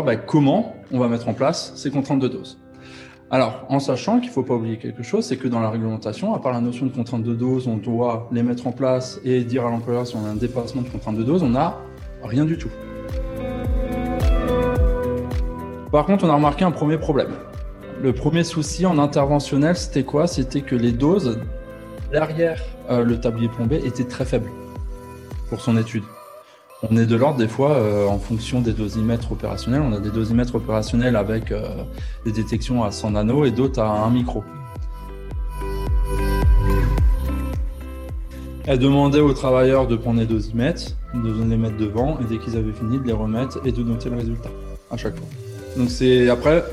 bah, comment on va mettre en place ces contraintes de dose. Alors, en sachant qu'il ne faut pas oublier quelque chose, c'est que dans la réglementation, à part la notion de contrainte de dose, on doit les mettre en place et dire à l'employeur si on a un dépassement de contrainte de dose, on n'a rien du tout. Par contre, on a remarqué un premier problème. Le premier souci en interventionnel, c'était quoi? C'était que les doses derrière euh, le tablier plombé étaient très faibles pour son étude. On est de l'ordre des fois, euh, en fonction des dosimètres opérationnels, on a des dosimètres opérationnels avec euh, des détections à 100 nano et d'autres à 1 micro. Elle demandait aux travailleurs de prendre les dosimètres, de les mettre devant et dès qu'ils avaient fini de les remettre et de noter le résultat à chaque fois. Donc c'est après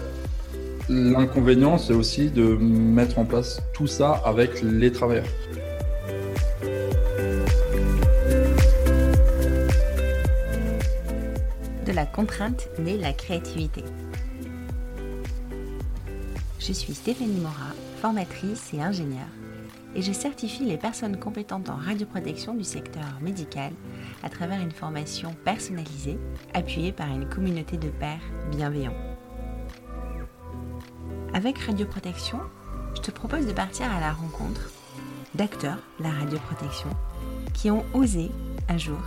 l'inconvénient, c'est aussi de mettre en place tout ça avec les travailleurs. La contrainte naît la créativité. Je suis Stéphanie Mora, formatrice et ingénieure, et je certifie les personnes compétentes en radioprotection du secteur médical à travers une formation personnalisée appuyée par une communauté de pairs bienveillants. Avec Radioprotection, je te propose de partir à la rencontre d'acteurs de la radioprotection qui ont osé un jour,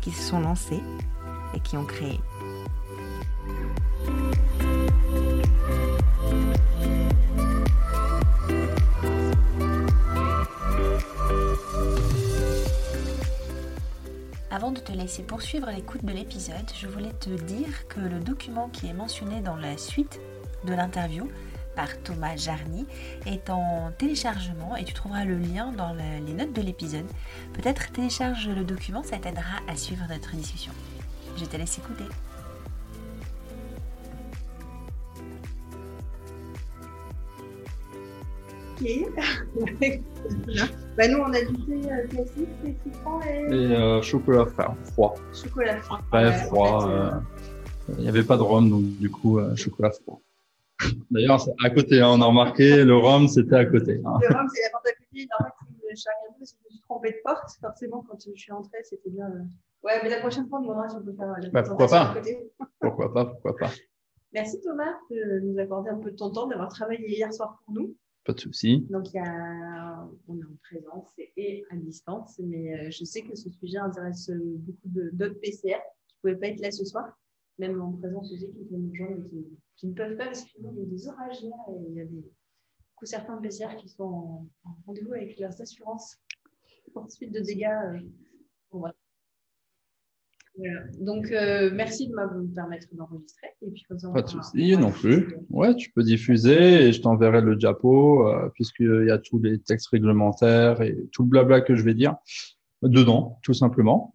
qui se sont lancés et qui ont créé. Avant de te laisser poursuivre l'écoute de l'épisode, je voulais te dire que le document qui est mentionné dans la suite de l'interview par Thomas Jarny est en téléchargement et tu trouveras le lien dans les notes de l'épisode. Peut-être télécharge le document, ça t'aidera à suivre notre discussion. Je te laisse écouter. Ok. bah nous on a du thé euh, classique, thé citron et... Et euh, chocolat froid. Chocolat froid. Très froid. Euh, il n'y avait pas de rhum, donc du coup, euh, chocolat froid. D'ailleurs, c'est à côté, hein, on a remarqué, le rhum, c'était à côté. Hein. Le rhum, c'est la porte à côté. En fait, je suis arrivée parce que je me suis trompée de porte. Forcément, quand je suis entrée, c'était bien... Euh, Ouais, mais la prochaine fois, on demandera si on peut faire la bah, pourquoi pas Pourquoi pas, pourquoi pas. Merci Thomas de nous accorder un peu de ton temps, d'avoir travaillé hier soir pour nous. Pas de souci. Donc, il y a... on est en présence et à distance, mais euh, je sais que ce sujet intéresse beaucoup d'autres PCR qui ne pouvaient pas être là ce soir, même en présence aussi, qui nous rejoindre et qui, qui, ne peuvent pas parce qu'il y a des orages là et il y a des, coup, certains PCR qui sont en, rendez-vous avec leurs assurances pour suite de dégâts. Euh, bon, voilà. Donc, euh, merci de me permettre d'enregistrer. Et puis, Pas de souci, non plus. Ouais, tu peux diffuser et je t'enverrai le diapo, euh, puisqu'il y a tous les textes réglementaires et tout le blabla que je vais dire dedans, tout simplement.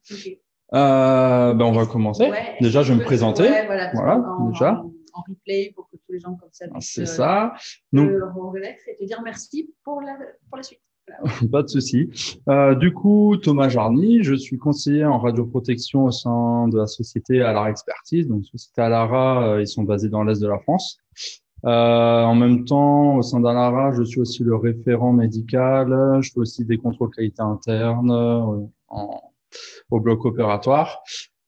Euh, ben, on va commencer. déjà, je vais me présenter. voilà, en, déjà. En, replay pour que tous les gens comme ça puissent C'est ça. Nous... reconnaître et te dire merci pour la, pour la suite. Pas de souci. Euh, du coup, Thomas Jarny, je suis conseiller en radioprotection au sein de la société Alara Expertise. Donc, société Alara, euh, ils sont basés dans l'est de la France. Euh, en même temps, au sein d'Alara, je suis aussi le référent médical. Je fais aussi des contrôles qualité interne euh, au bloc opératoire.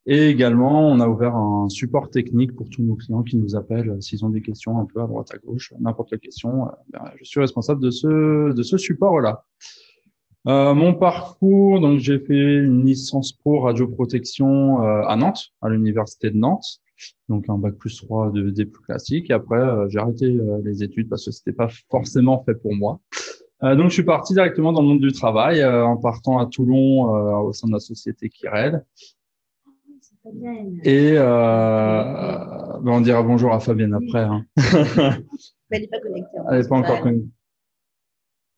Et également, on a ouvert un support technique pour tous nos clients qui nous appellent euh, s'ils ont des questions un peu à droite à gauche, n'importe quelle question. Euh, ben, je suis responsable de ce de ce support-là. Euh, mon parcours, donc j'ai fait une licence pro radioprotection euh, à Nantes, à l'université de Nantes, donc un bac plus 3 de, des plus classiques. Et après, j'ai arrêté les études parce que c'était pas forcément fait pour moi. donc je suis parti directement dans le monde du travail en partant à Toulon au sein de la société Kirel. Et euh, ben, on dira bonjour à Fabienne après. Hein. elle n'est pas connectée. Elle n'est pas encore connectée.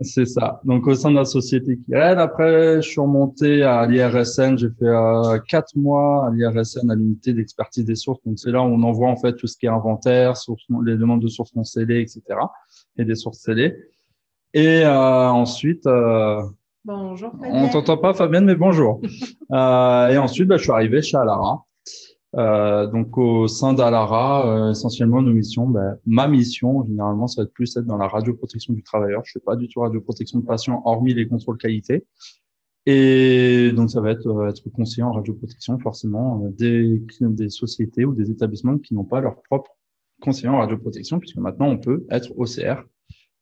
C'est ça. Donc au sein de la société qui aide. Après, je suis remonté à l'IRSN. J'ai fait euh, quatre mois à l'IRSN à l'unité d'expertise des sources. Donc c'est là où on envoie en fait tout ce qui est inventaire, source, les demandes de sources non scellées, etc. Et des sources scellées. Et euh, ensuite, euh, Bonjour On t'entend pas Fabienne, mais bonjour. euh, et ensuite, bah, je suis arrivé chez Alara. Euh, donc au sein d'Alara, euh, essentiellement nos missions, bah, ma mission généralement, ça va être plus être dans la radioprotection du travailleur. Je fais pas du tout radioprotection de patients, hormis les contrôles qualité. Et donc, ça va être euh, être conseiller en radioprotection, forcément, des, des sociétés ou des établissements qui n'ont pas leur propre conseiller en radioprotection, puisque maintenant, on peut être OCR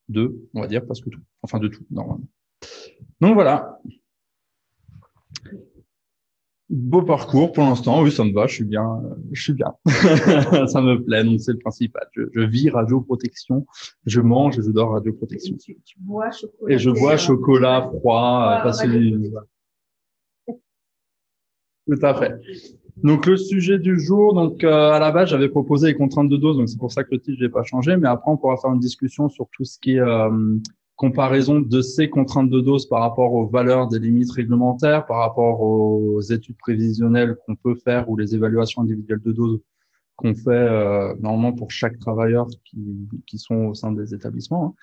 de, on va dire, presque tout. Enfin, de tout, normalement. Donc, voilà. Beau parcours pour l'instant, oui, ça me va, je suis bien, je suis bien. ça me plaît, donc c'est le principal. Je, je, vis radioprotection, je mange et je dors radioprotection. Tu, tu bois chocolat. Et je bois chocolat froid, parce que... Tout à fait. Donc le sujet du jour, donc euh, à la base j'avais proposé les contraintes de dose, donc c'est pour ça que le titre j'ai pas changé, mais après on pourra faire une discussion sur tout ce qui est euh, comparaison de ces contraintes de dose par rapport aux valeurs des limites réglementaires, par rapport aux études prévisionnelles qu'on peut faire ou les évaluations individuelles de dose qu'on fait euh, normalement pour chaque travailleur qui, qui sont au sein des établissements. Hein.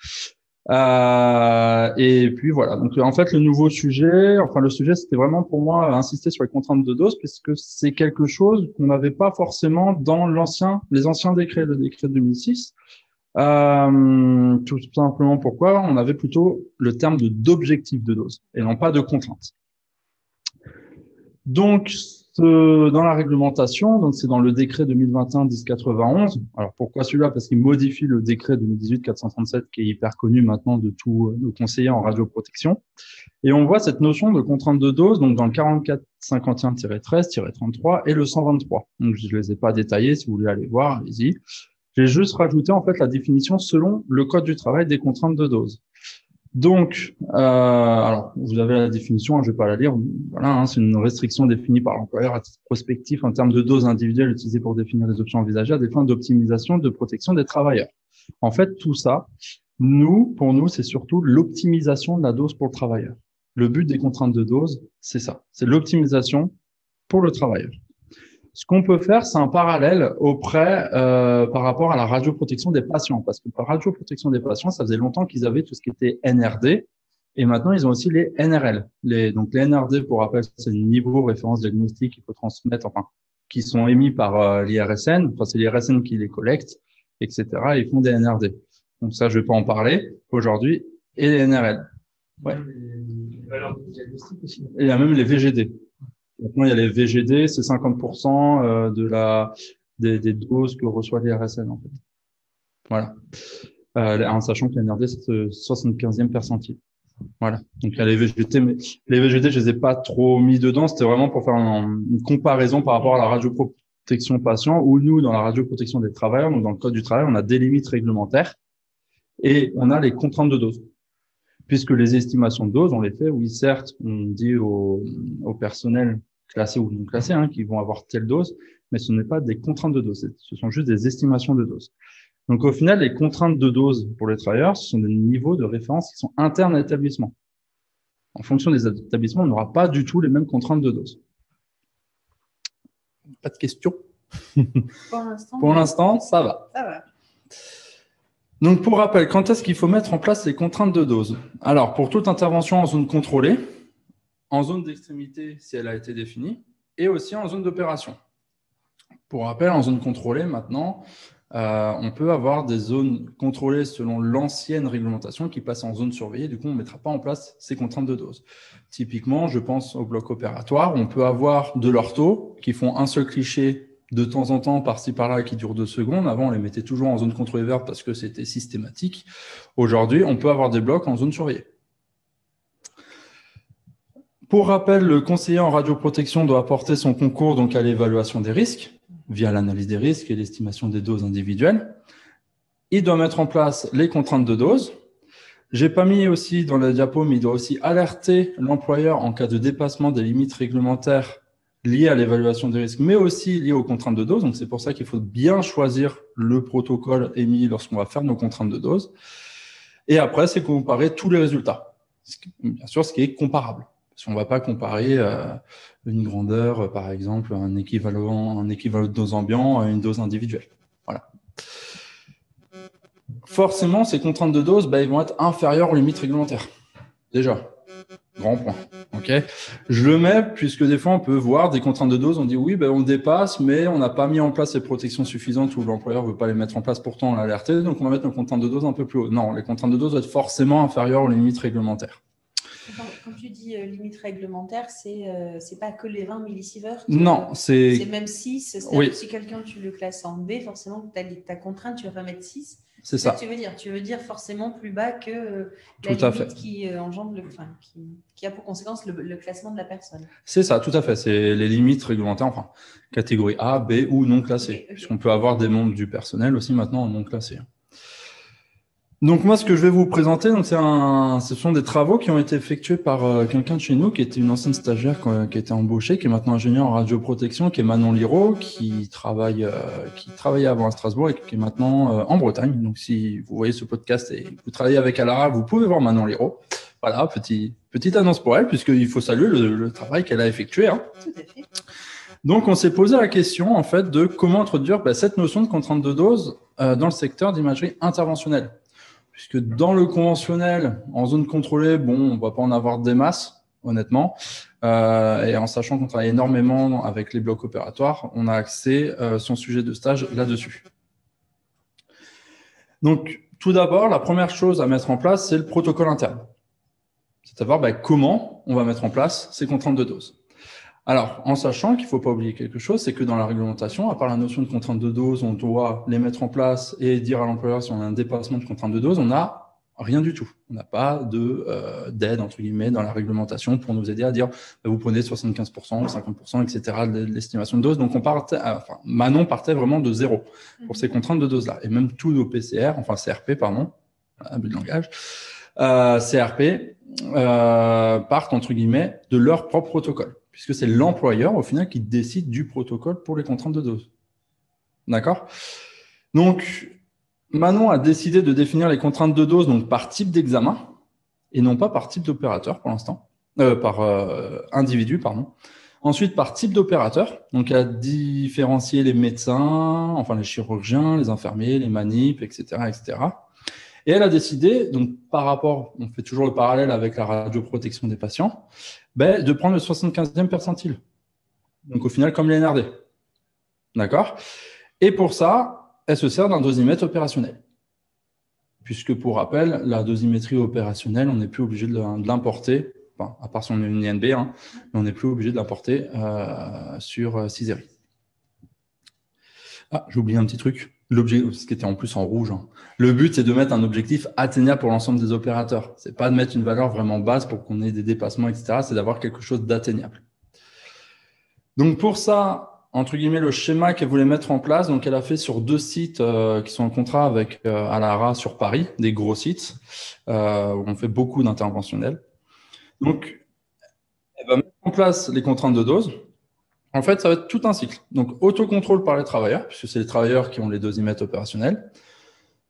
Euh, et puis voilà. Donc en fait le nouveau sujet, enfin le sujet c'était vraiment pour moi insister sur les contraintes de dose puisque c'est quelque chose qu'on n'avait pas forcément dans l'ancien, les anciens décrets, le décret de 2006. Euh, tout simplement pourquoi on avait plutôt le terme de d'objectif de dose et non pas de contrainte. Donc, ce, dans la réglementation, donc c'est dans le décret 2021-1091. Alors pourquoi celui-là? Parce qu'il modifie le décret 2018-437 qui est hyper connu maintenant de tous nos conseillers en radioprotection. Et on voit cette notion de contrainte de dose donc dans le 4451-13-33 et le 123. Donc je les ai pas détaillés, si vous voulez aller voir, allez-y. J'ai juste rajouté en fait la définition selon le code du travail des contraintes de dose. Donc, euh, alors vous avez la définition, hein, je vais pas la lire. Voilà, hein, c'est une restriction définie par l'employeur à titre prospectif en termes de dose individuelle utilisée pour définir les options envisagées à des fins d'optimisation de protection des travailleurs. En fait, tout ça, nous, pour nous, c'est surtout l'optimisation de la dose pour le travailleur. Le but des contraintes de dose, c'est ça, c'est l'optimisation pour le travailleur. Ce qu'on peut faire, c'est un parallèle auprès euh, par rapport à la radioprotection des patients, parce que par radioprotection des patients, ça faisait longtemps qu'ils avaient tout ce qui était NRD, et maintenant ils ont aussi les NRL. Les, donc les NRD, pour rappel, c'est le niveau référence diagnostique qu'il faut transmettre, enfin, qui sont émis par euh, l'IRSN, enfin c'est l'IRSN qui les collecte, etc. Et ils font des NRD. Donc ça, je vais pas en parler aujourd'hui. Et les NRL. Ouais. Et il y a même les VGD. Maintenant, il y a les VGD, c'est 50% euh, de la, des, des, doses que reçoit l'IRSN, en fait. Voilà. Euh, en sachant que NRD, c'est 75e percentile. Voilà. Donc, il y a les VGT, mais les VGD, je les ai pas trop mis dedans. C'était vraiment pour faire une comparaison par rapport à la radioprotection patient, où nous, dans la radioprotection des travailleurs, donc dans le code du travail, on a des limites réglementaires et on a les contraintes de dose puisque les estimations de dose, on les fait, oui, certes, on dit au, au personnel classé ou non classé hein, qui vont avoir telle dose, mais ce n'est pas des contraintes de dose, ce sont juste des estimations de dose. Donc au final, les contraintes de dose pour les travailleurs, ce sont des niveaux de référence qui sont internes à l'établissement. En fonction des établissements, on n'aura pas du tout les mêmes contraintes de dose. Pas de questions? Pour l'instant, ça va. Ça va. Donc, pour rappel, quand est-ce qu'il faut mettre en place les contraintes de dose? Alors, pour toute intervention en zone contrôlée, en zone d'extrémité si elle a été définie, et aussi en zone d'opération. Pour rappel, en zone contrôlée, maintenant, euh, on peut avoir des zones contrôlées selon l'ancienne réglementation qui passe en zone surveillée. Du coup, on ne mettra pas en place ces contraintes de dose. Typiquement, je pense au bloc opératoire. On peut avoir de l'ortho qui font un seul cliché de temps en temps, par-ci par-là, qui dure deux secondes. Avant, on les mettait toujours en zone contrôlée verte parce que c'était systématique. Aujourd'hui, on peut avoir des blocs en zone surveillée. Pour rappel, le conseiller en radioprotection doit apporter son concours donc à l'évaluation des risques via l'analyse des risques et l'estimation des doses individuelles. Il doit mettre en place les contraintes de dose. J'ai pas mis aussi dans la diapo, mais il doit aussi alerter l'employeur en cas de dépassement des limites réglementaires lié à l'évaluation des risques, mais aussi lié aux contraintes de dose. Donc, c'est pour ça qu'il faut bien choisir le protocole émis lorsqu'on va faire nos contraintes de dose. Et après, c'est comparer tous les résultats. Bien sûr, ce qui est comparable. Parce qu'on ne va pas comparer euh, une grandeur, par exemple, un équivalent, un équivalent de dose ambiant à une dose individuelle. Voilà. Forcément, ces contraintes de dose, bah, vont être inférieures aux limites réglementaires. Déjà. Grand point. Je le mets puisque des fois on peut voir des contraintes de dose. On dit oui, ben on dépasse, mais on n'a pas mis en place les protections suffisantes ou l'employeur veut pas les mettre en place. Pourtant, on alerté, donc on va mettre nos contraintes de dose un peu plus haut. Non, les contraintes de dose doivent être forcément inférieures aux limites réglementaires. Quand tu dis euh, limite réglementaire, c'est euh, c'est pas que les 20 millisieverts Non, c'est. C'est même 6. Oui. Si quelqu'un tu le classes en B, forcément, tu as ta contrainte, tu vas pas mettre 6. C'est ça. que tu veux dire. Tu veux dire forcément plus bas que euh, Tout la à limite fait. qui euh, engendre le, enfin, qui, qui a pour conséquence le, le classement de la personne. C'est ça, tout à fait. C'est les limites réglementaires, enfin, catégorie A, B ou non ok. Puisqu'on peut avoir des membres du personnel aussi maintenant non classés. Donc moi, ce que je vais vous présenter, donc c'est un, ce sont des travaux qui ont été effectués par euh, quelqu'un de chez nous qui était une ancienne stagiaire qui, a été embauchée, qui est maintenant ingénieur en radioprotection, qui est Manon Liro, qui travaille, euh, qui travaillait avant à Strasbourg et qui est maintenant euh, en Bretagne. Donc si vous voyez ce podcast et que vous travaillez avec Alara, vous pouvez voir Manon Liro. Voilà, petit, petite annonce pour elle, puisqu'il faut saluer le, le travail qu'elle a effectué. Hein. Tout à fait. Donc, on s'est posé la question, en fait, de comment introduire bah, cette notion de contrainte de dose euh, dans le secteur d'imagerie interventionnelle. Puisque dans le conventionnel, en zone contrôlée, bon, on va pas en avoir des masses, honnêtement. Euh, et en sachant qu'on travaille énormément avec les blocs opératoires, on a axé euh, son sujet de stage là-dessus. Donc, tout d'abord, la première chose à mettre en place, c'est le protocole interne. C'est à savoir bah, comment on va mettre en place ces contraintes de dose. Alors, en sachant qu'il ne faut pas oublier quelque chose, c'est que dans la réglementation, à part la notion de contrainte de dose, on doit les mettre en place et dire à l'employeur si on a un dépassement de contrainte de dose, on n'a rien du tout. On n'a pas de euh, d'aide entre guillemets dans la réglementation pour nous aider à dire bah, vous prenez 75%, 50%, etc. de l'estimation de dose. Donc on partait, euh, enfin Manon partait vraiment de zéro pour ces contraintes de dose là. Et même tous nos PCR, enfin CRP pardon, abus de langage, euh, CRP euh, partent entre guillemets de leur propre protocole puisque c'est l'employeur au final qui décide du protocole pour les contraintes de dose. D'accord? Donc, Manon a décidé de définir les contraintes de dose donc par type d'examen et non pas par type d'opérateur pour l'instant, euh, par euh, individu, pardon. Ensuite, par type d'opérateur, donc elle a différencié les médecins, enfin les chirurgiens, les infirmiers, les manips, etc., etc. Et elle a décidé, donc par rapport, on fait toujours le parallèle avec la radioprotection des patients, ben, de prendre le 75e percentile. Donc au final, comme les NRD. D'accord? Et pour ça, elle se sert d'un dosimètre opérationnel. Puisque pour rappel, la dosimétrie opérationnelle, on n'est plus obligé de l'importer, enfin, à part si on est une INB, hein, mais on n'est plus obligé de l'importer euh, sur euh, Ciseri. Ah, j'ai oublié un petit truc. L'objet, ce qui était en plus en rouge. Hein. Le but, c'est de mettre un objectif atteignable pour l'ensemble des opérateurs. C'est pas de mettre une valeur vraiment basse pour qu'on ait des dépassements, etc. C'est d'avoir quelque chose d'atteignable. Donc pour ça, entre guillemets, le schéma qu'elle voulait mettre en place, donc elle a fait sur deux sites euh, qui sont en contrat avec euh, Alara sur Paris, des gros sites euh, où on fait beaucoup d'interventionnels. Donc, elle va mettre en place les contraintes de dose. En fait, ça va être tout un cycle. Donc, autocontrôle par les travailleurs, puisque c'est les travailleurs qui ont les dosimètres opérationnels.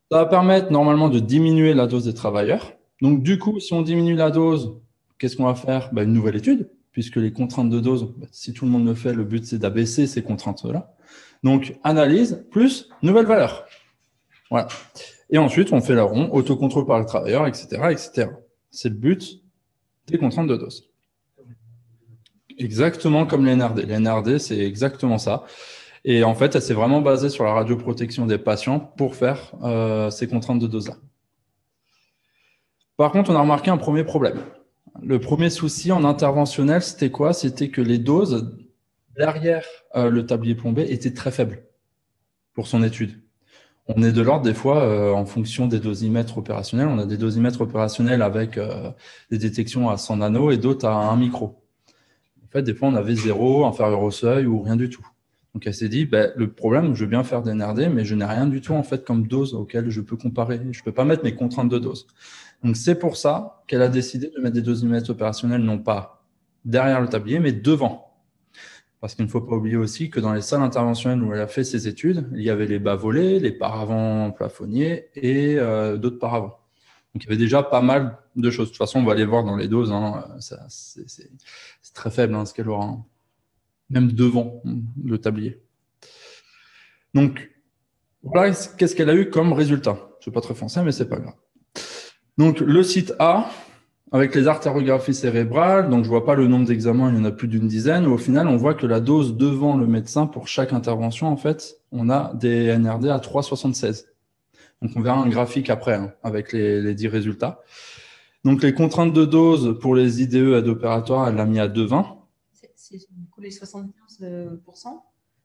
Ça va permettre normalement de diminuer la dose des travailleurs. Donc, du coup, si on diminue la dose, qu'est-ce qu'on va faire? Bah, Une nouvelle étude, puisque les contraintes de dose, bah, si tout le monde le fait, le but c'est d'abaisser ces contraintes-là. Donc, analyse plus nouvelle valeur. Voilà. Et ensuite, on fait la ronde, autocontrôle par le travailleur, etc., etc. C'est le but des contraintes de dose. Exactement comme les NRD. Les NRD, c'est exactement ça. Et en fait, elle s'est vraiment basée sur la radioprotection des patients pour faire euh, ces contraintes de dose-là. Par contre, on a remarqué un premier problème. Le premier souci en interventionnel, c'était quoi? C'était que les doses derrière euh, le tablier plombé étaient très faibles pour son étude. On est de l'ordre des fois, euh, en fonction des dosimètres opérationnels, on a des dosimètres opérationnels avec euh, des détections à 100 nano et d'autres à 1 micro. Fait, des fois, on avait zéro, inférieur au seuil ou rien du tout. Donc, elle s'est dit, ben, le problème, je veux bien faire des NRD, mais je n'ai rien du tout, en fait, comme dose auquel je peux comparer. Je ne peux pas mettre mes contraintes de dose. Donc, c'est pour ça qu'elle a décidé de mettre des dosimètres opérationnels, non pas derrière le tablier, mais devant. Parce qu'il ne faut pas oublier aussi que dans les salles interventionnelles où elle a fait ses études, il y avait les bas volets, les paravents plafonniers et euh, d'autres paravents. Donc, il y avait déjà pas mal de choses. De toute façon, on va aller voir dans les doses. Hein. C'est très faible hein, ce qu'elle aura. Hein. Même devant le tablier. Donc, voilà qu'est-ce qu'elle a eu comme résultat. Je ne pas très français, mais c'est pas grave. Donc, le site A, avec les artériographies cérébrales, donc je vois pas le nombre d'examens, il y en a plus d'une dizaine. Au final, on voit que la dose devant le médecin pour chaque intervention, en fait, on a des NRD à 3,76. Donc on verra un graphique après hein, avec les, les 10 résultats. Donc, les contraintes de dose pour les IDE aide opératoire, elle l'a mis à 2,20. C'est du coup les 75%. euh,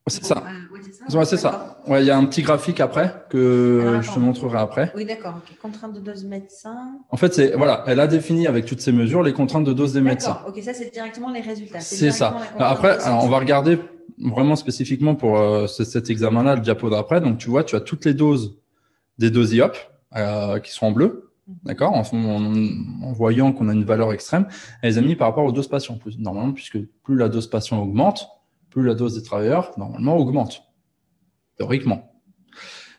C'est ça. Ah, ouais, c'est ça. Ouais, c'est ça. Ouais, il y a un petit graphique après que Alors, je te montrerai après. Oui, d'accord. ok. Contrainte de dose médecin. En fait, c'est voilà, elle a défini avec toutes ces mesures les contraintes de dose des médecins. Ok, ça c'est directement les résultats. C'est ça. contrainte Après, alors, on va regarder vraiment spécifiquement pour euh, ce- cet examen-là, le diapo d'après. Donc, tu vois, tu as toutes les doses des doses IOP euh, qui sont en bleu, Mhm. d'accord, en, en- en voyant qu'on a une valeur extrême. Elle les a mis par rapport aux doses patients. Plus, normalement, puisque plus la dose patient augmente, plus la dose des travailleurs, normalement, augmente. Théoriquement.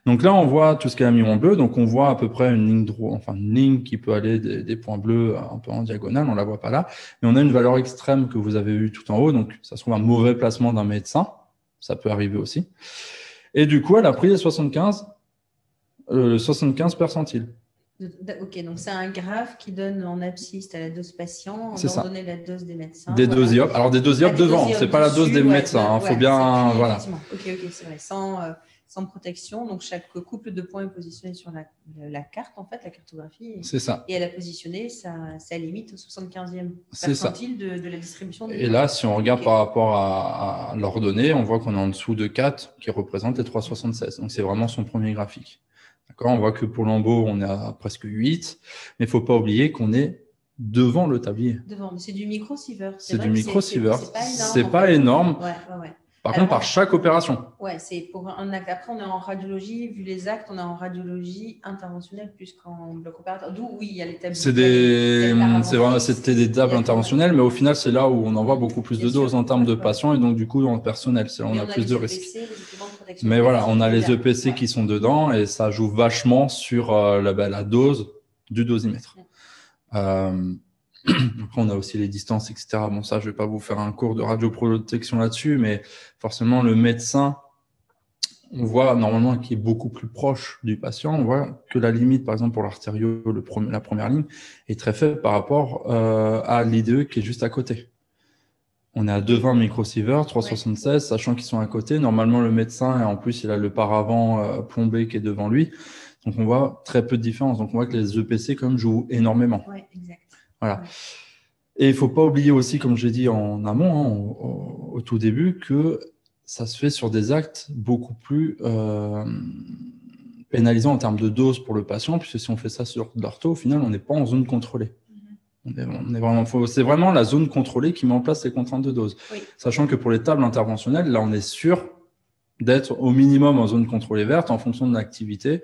Donc là, on voit tout ce qu'elle a mis en bleu. Donc, on voit à peu près une ligne droite, enfin, une ligne qui peut aller des, des points bleus un peu en diagonale. On la voit pas là. Mais on a une valeur extrême que vous avez vue tout en haut. Donc, ça se trouve un mauvais placement d'un médecin. Ça peut arriver aussi. Et du coup, elle a pris les 75, euh, 75 percentiles. De- de- Ok, donc c'est un graphe qui donne en abscisse à la dose patient, ça. donner la dose des médecins. Des voilà. doses IOP. Alors, des doses Ah, des devant. C'est pas la dose des ouais, médecins. hein. ouais, Faut bien, voilà. Ok, ok, c'est vrai. Sans, euh, sans protection, donc chaque couple de points est positionné sur la, la carte, en fait, la cartographie. Et, C'est ça. et elle a positionné sa, sa limite au 75e C'est ça. percentile de, de la distribution. des Et points. là, si on regarde par rapport à, à leurs données, on voit qu'on est en dessous de 4 qui représente les 3,76. Donc, c'est vraiment son premier graphique. D'accord On voit que pour Lambeau, on est à presque 8. Mais il faut pas oublier qu'on est devant le tablier. Devant, mais c'est du micro-sievert. C'est du que micro-sievert. C'est pas énorme. C'est en pas fait. énorme. Ouais, ouais, ouais. Par Alors, contre, par chaque opération. Ouais, c'est pour un acte. Après, on est en radiologie, vu les actes, on est en radiologie interventionnelle plus qu'en bloc opératoire. D'où, oui, il y a les tables. C'est des, c'est vraiment, c'était des tables interventionnelles, mais au final, c'est là où on envoie beaucoup plus de sûr. doses en termes de patients et donc du coup en personnel, c'est là où on a plus de risques. protection Mais voilà, on a les. EPC Ouais. qui sont dedans et ça joue vachement sur euh, la, bah, la dose du dosimètre. Euh, après, on a aussi les distances, etc. Bon, ça, je vais pas vous faire un cours de radioprotection là-dessus, mais forcément, le médecin, on voit normalement qui est beaucoup plus proche du patient. On voit que la limite, par exemple, pour premier- la première ligne, est très faible par rapport euh, à l'IDE qui est juste à côté. On est à 2,20 microsieverts, 3,76, sachant qu'ils sont à côté. Normalement, le médecin, et en plus, il a le paravent euh, plombé qui est devant lui. Donc, on voit très peu de différence. Donc, on voit que les EPC, quand même, jouent énormément. Ouais, exact. Voilà. Et il faut pas oublier aussi, comme j'ai dit en amont, hein, au, tout début, que ça se fait sur des actes beaucoup plus euh, pénalisants en termes de dose pour le patient, puisque si on fait ça sur de l'ortho, au final, on n'est pas en zone contrôlée. On est, on est vraiment, c'est vraiment la zone contrôlée qui met en place les contraintes de dose. Oui. Sachant que pour les tables interventionnelles, là, on est sûr d'être au minimum en zone contrôlée verte en fonction de l'activité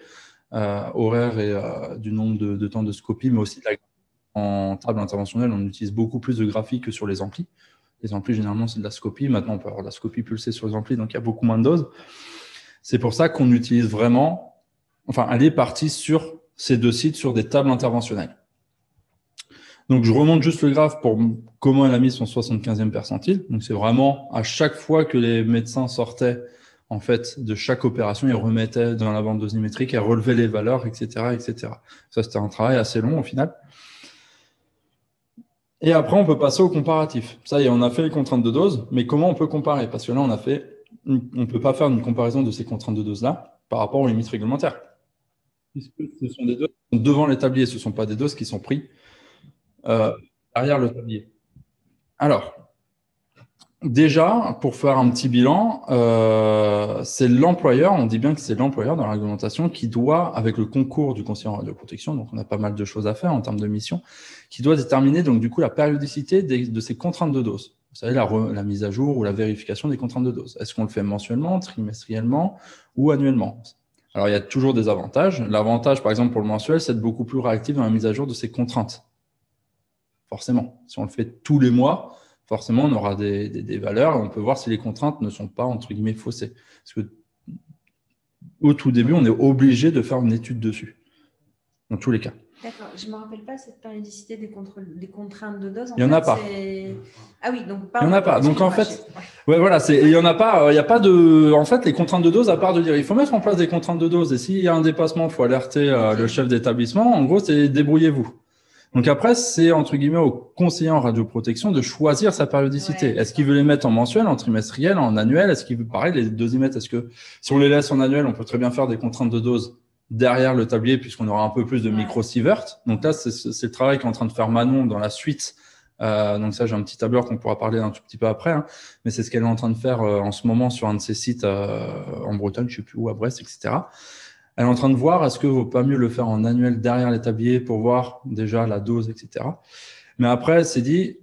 euh, horaire et euh, du nombre de, de temps de scopie, mais aussi de la en table interventionnelle, on utilise beaucoup plus de graphiques que sur les amplis. Les amplis, généralement, c'est de la scopie. Maintenant, on peut avoir de la scopie pulsée sur les amplis, donc il y a beaucoup moins de doses. C'est pour ça qu'on utilise vraiment, enfin, elle est partie sur ces deux sites, sur des tables interventionnelles. Donc, je remonte juste le graphe pour comment elle a mis son 75e percentile. Donc, c'est vraiment à chaque fois que les médecins sortaient, en fait, de chaque opération, ils remettaient dans la bande dosimétrique, ils relevaient les valeurs, etc., etc. Ça, c'était un travail assez long au final. Et après, on peut passer au comparatif. Ça y est, on a fait les contraintes de dose, mais comment on peut comparer? Parce que là, on a fait, une- on ne peut pas faire une comparaison de ces contraintes de dose-là par rapport aux limites réglementaires. Puisque ce sont des doses? Qui sont devant les tabliers, ce ne sont pas des doses qui sont prises euh, derrière le tablier. Alors, déjà, pour faire un petit bilan, euh, c'est l'employeur, on dit bien que c'est l'employeur dans la réglementation qui doit, avec le concours du conseiller en radioprotection, donc on a pas mal de choses à faire en termes de mission, qui doit déterminer donc du coup la périodicité de ces contraintes de dose. Vous savez, la mise à jour ou la vérification des contraintes de dose. Est-ce qu'on le fait mensuellement, trimestriellement ou annuellement? Alors, il y a toujours des avantages. L'avantage, par exemple, pour le mensuel, c'est d'être beaucoup plus réactif dans la mise à jour de ces contraintes. Forcément. Si on le fait tous les mois, forcément, on aura des, des- des valeurs et on peut voir si les contraintes ne sont pas, entre guillemets, faussées. Parce que au tout début, on est obligé de faire une étude dessus. Dans tous les cas. D'accord. Je ne me rappelle pas cette périodicité des, contrôles, des contraintes de dose. Il y en a pas. Ah oui, donc Il y en a pas. Donc, en fait, Ouais, voilà, il y en a pas, il y a pas de, en fait, les contraintes de dose, à part de dire, il faut mettre en place des contraintes de dose, et s'il y a un dépassement, il faut alerter euh, le chef d'établissement. En gros, c'est débrouillez-vous. Donc après, c'est entre guillemets au conseiller en radioprotection de choisir sa périodicité. Ouais. Est-ce qu'il veut les mettre en mensuel, en trimestriel, en annuel? Est-ce qu'il veut pareil les dosimètres Est-ce que si on les laisse en annuel, on peut très bien faire des contraintes de dose derrière le tablier, puisqu'on aura un peu plus de Ouais. micro-sievert. Donc là, c'est c'est le travail qu'est en train de faire Manon dans la suite. Euh, donc ça, j'ai un petit tableur qu'on pourra parler un tout petit peu après. hein. Mais c'est ce qu'elle est en train de faire euh, en ce moment sur un de ses sites euh, en Bretagne, je sais plus où, à Brest, etc. Elle est en train de voir, est-ce que vaut pas mieux le faire en annuel derrière les tabliers pour voir déjà la dose, etc. Mais après, elle s'est dit,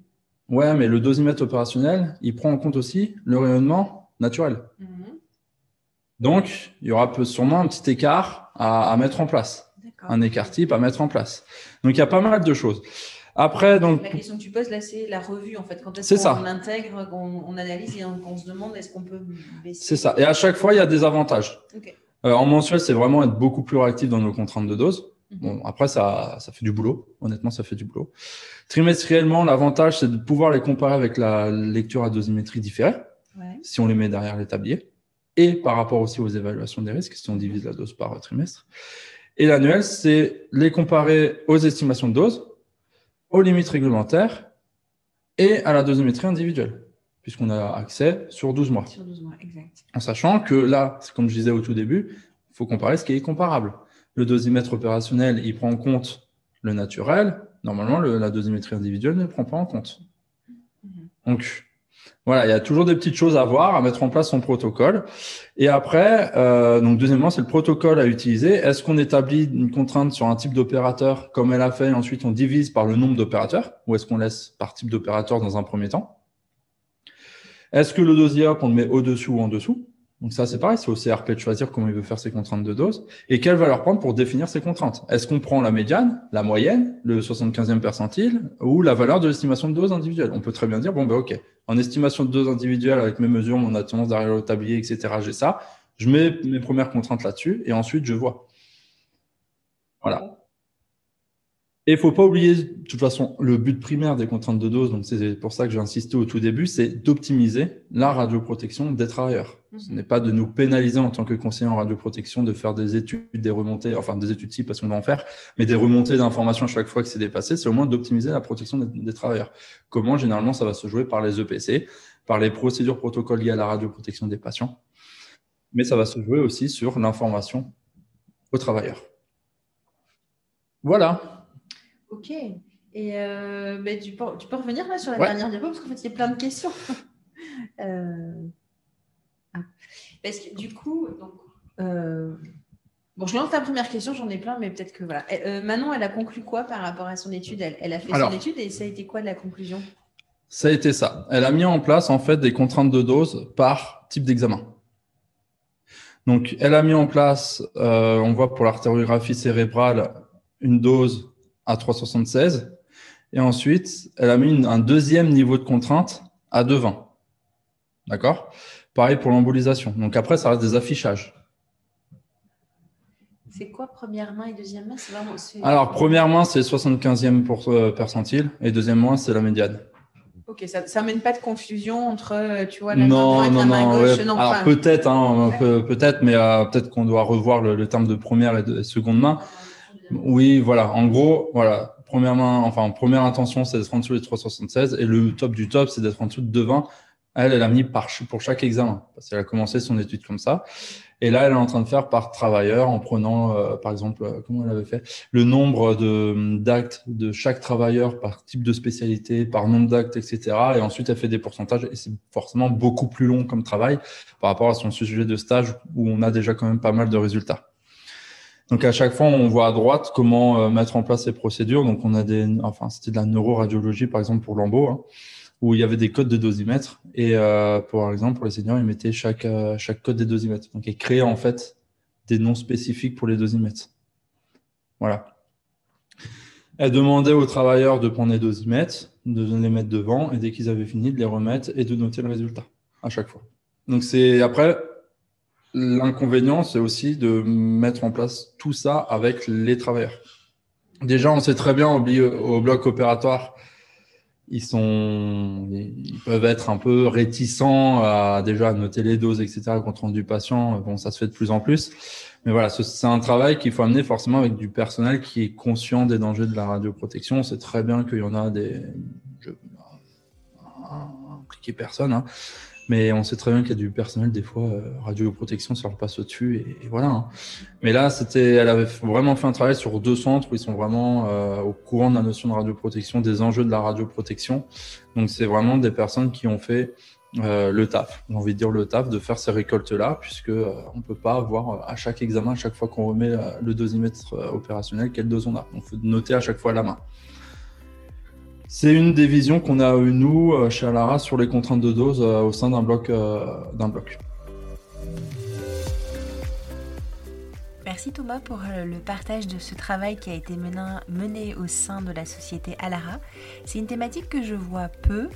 ouais, mais le dosimètre opérationnel, il prend en compte aussi le rayonnement naturel. Mhm. Donc, il y aura sûrement un petit écart à, à mettre en place, un écart type à mettre en place. Donc, il y a pas mal de choses. Après, donc, La question que tu poses là, c'est la revue en fait. Quand est-ce ça. qu'on intègre, qu'on on analyse et on, qu'on se demande est-ce qu'on peut baisser c'est ça. Et à chaque fois, il y a des avantages. Ok. Euh, en mensuel, c'est vraiment être beaucoup plus réactif dans nos contraintes de dose. Mhm. Bon, après, ça, ça fait du boulot. Honnêtement, ça fait du boulot. Trimestriellement, l'avantage, c'est de pouvoir les comparer avec la lecture à dosimétrie différée, Ouais. si on les met derrière les tabliers, et par rapport aussi aux évaluations des risques, si on divise la dose par trimestre. Et l'annuel, c'est les comparer aux estimations de dose, aux limites réglementaires et à la dosimétrie individuelle, puisqu'on a accès sur 12 mois. Sur 12 mois, exact. En sachant que là, c'est comme je disais au tout début, il faut comparer ce qui est comparable. Le dosimètre opérationnel, il prend en compte le naturel. Normalement, le- la dosimétrie individuelle ne prend pas en compte. Mhm. Donc, voilà, il y a toujours des petites choses à voir, à mettre en place son protocole. Et après, euh, donc deuxièmement, c'est le protocole à utiliser. Est-ce qu'on établit une contrainte sur un type d'opérateur comme elle a fait, et ensuite on divise par le nombre d'opérateurs, ou est-ce qu'on laisse par type d'opérateur dans un premier temps? Est-ce que le dosier, on le met au-dessus ou en dessous? Donc ça, c'est pareil, c'est au CRP de choisir comment il veut faire ses contraintes de dose et quelle valeur prendre pour définir ses contraintes. Est-ce qu'on prend la médiane, la moyenne, le 75e percentile ou la valeur de l'estimation de dose individuelle? On peut très bien dire, bon, ben ok, en estimation de dose individuelle avec mes mesures, mon attendance derrière le tablier, etc., j'ai ça. Je mets mes premières contraintes là-dessus et ensuite je vois. Voilà. Et il faut pas oublier, de toute façon, le but primaire des contraintes de dose, donc c'est pour ça que j'ai insisté au tout début, c'est d'optimiser la radioprotection des travailleurs. Ce n'est pas de nous pénaliser en tant que conseiller en radioprotection de faire des études, des remontées, enfin des études si parce qu'on va en faire, mais des remontées d'informations à chaque fois que c'est dépassé, c'est au moins d'optimiser la protection des, des travailleurs. Comment Généralement, ça va se jouer par les EPC, par les procédures protocoles liées à la radioprotection des patients, mais ça va se jouer aussi sur l'information aux travailleurs. Voilà. Ok. Et euh, mais tu, peux, tu peux revenir là sur la Ouais. dernière diapo parce qu'en fait il y a plein de questions. Euh, ah. Parce que du coup, donc, euh, bon, je lance ta première question, j'en ai plein, mais peut-être que voilà. Manon, elle a conclu quoi par rapport à son étude? Elle, elle a fait Alors. son étude et ça a été quoi de la conclusion? Ça a été ça. Elle a mis en place en fait des contraintes de dose par type d'examen. Donc, elle a mis en place, on voit pour l'artériographie cérébrale, une dose à 3,76. Et ensuite, elle a mis une- un deuxième niveau de contrainte à 2,20. D'accord? Pareil pour l'embolisation. Donc après, ça reste des affichages. C'est quoi première main et deuxième main? C'est vraiment. c'est- Alors, première main, c'est 75e pour, euh, percentile. Et deuxième main, c'est la médiane. Ok, ça, ça mène pas de confusion entre, euh, tu vois, la main Non, droite, non, la main non. gauche. ouais. non, Alors enfin, peut-être, hein, peut- peut-être, mais euh, peut-être qu'on doit revoir le, le terme de première et de seconde main. Oui, voilà. En gros, voilà. Première main, enfin première intention, c'est d'être en dessous des 376 et le top du top, c'est d'être en dessous de 220. Elle, elle a mis par, pour chaque examen parce qu'elle a commencé son étude comme ça. Et là, elle est en train de faire par travailleur en prenant, euh, par exemple, euh, comment elle avait fait? Le nombre de d'actes de chaque travailleur par type de spécialité, par nombre d'actes, etc. Et ensuite, elle fait des pourcentages et c'est forcément beaucoup plus long comme travail par rapport à son sujet de stage où on a déjà quand même pas mal de résultats. Donc à chaque fois, on voit à droite comment euh, mettre en place ces procédures. Donc on a des, enfin c'était de la neuroradiologie par exemple pour l'embo, hein, où il y avait des codes de dosimètres et euh, par exemple pour les seniors, ils mettaient chaque euh, chaque code des dosimètres. Donc ils créaient en fait des noms spécifiques pour les dosimètres. Voilà. Elle demandait aux travailleurs de prendre les dosimètres, de les mettre devant et dès qu'ils avaient fini de les remettre et de noter le résultat à chaque fois. Donc c'est après L'inconvénient, c'est aussi de mettre en place tout ça avec les travailleurs. Déjà, on sait très bien au, bloc opératoire, ils sont, ils peuvent être un peu réticents à déjà noter les doses, etc. Compte rendu du patient. Bon, ça se fait de plus en plus. Mais voilà, ce- c'est un travail qu'il faut amener forcément avec du personnel qui est conscient des dangers de la radioprotection. On sait très bien qu'il y en a des, je, impliquer personne, hein, Mais on sait très bien qu'il y a du personnel, des fois, euh, radioprotection, ça leur passe au-dessus, et, voilà. Hein. Mais là, c'était, elle avait vraiment fait un travail sur deux centres où ils sont vraiment euh, au courant de la notion de radioprotection, des enjeux de la radioprotection. Donc, c'est vraiment des personnes qui ont fait euh, le taf. J'ai envie de dire le taf de faire ces récoltes-là, puisque euh, on peut pas avoir à chaque examen, à chaque fois qu'on remet le dosimètre opérationnel, quelle dose on a. Donc, faut noter à chaque fois à la main. C'est une des visions qu'on a eu, nous, euh, chez Alara, sur les contraintes de dose euh, au sein euh, d'un bloc. Merci Thomas pour le partage de ce travail qui a été mené au sein de la société Alara. C'est une thématique que je vois peu,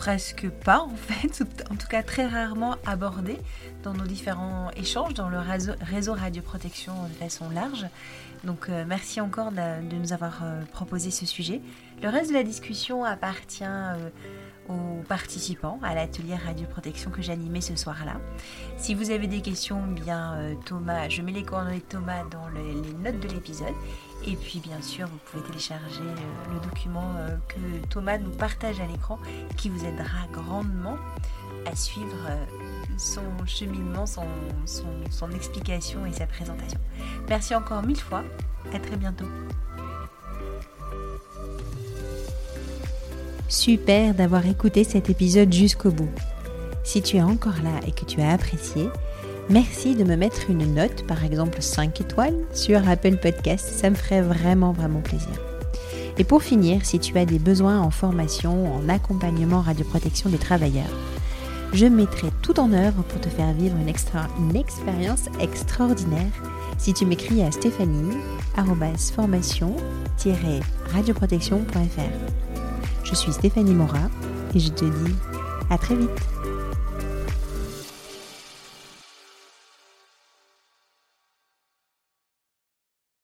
presque pas en fait, en tout cas très rarement abordée dans nos différents échanges dans le réseau, réseau radioprotection de façon large. Donc euh, merci encore de, nous avoir euh, proposé ce sujet. Le reste de la discussion appartient euh, aux participants à l'atelier radioprotection que j'animais ce soir-là. Si vous avez des questions, bien Thomas, je mets les coordonnées de Thomas dans les notes de l'épisode. Et puis bien sûr, vous pouvez télécharger le document que Thomas nous partage à l'écran qui vous aidera grandement à suivre son cheminement, son, son, explication et sa présentation. Merci encore mille fois. À très bientôt. Super d'avoir écouté cet épisode jusqu'au bout. Si tu es encore là et que tu as apprécié, merci de me mettre une note, par exemple 5 étoiles, sur Apple Podcast. Ça me ferait vraiment, vraiment plaisir. Et pour finir, si tu as des besoins en formation, en accompagnement radioprotection des travailleurs, je mettrai tout en œuvre pour te faire vivre une, expérience extraordinaire si tu m'écris à stéphanie radioprotection.fr. Je suis Stéphanie Mora et je te dis à très vite.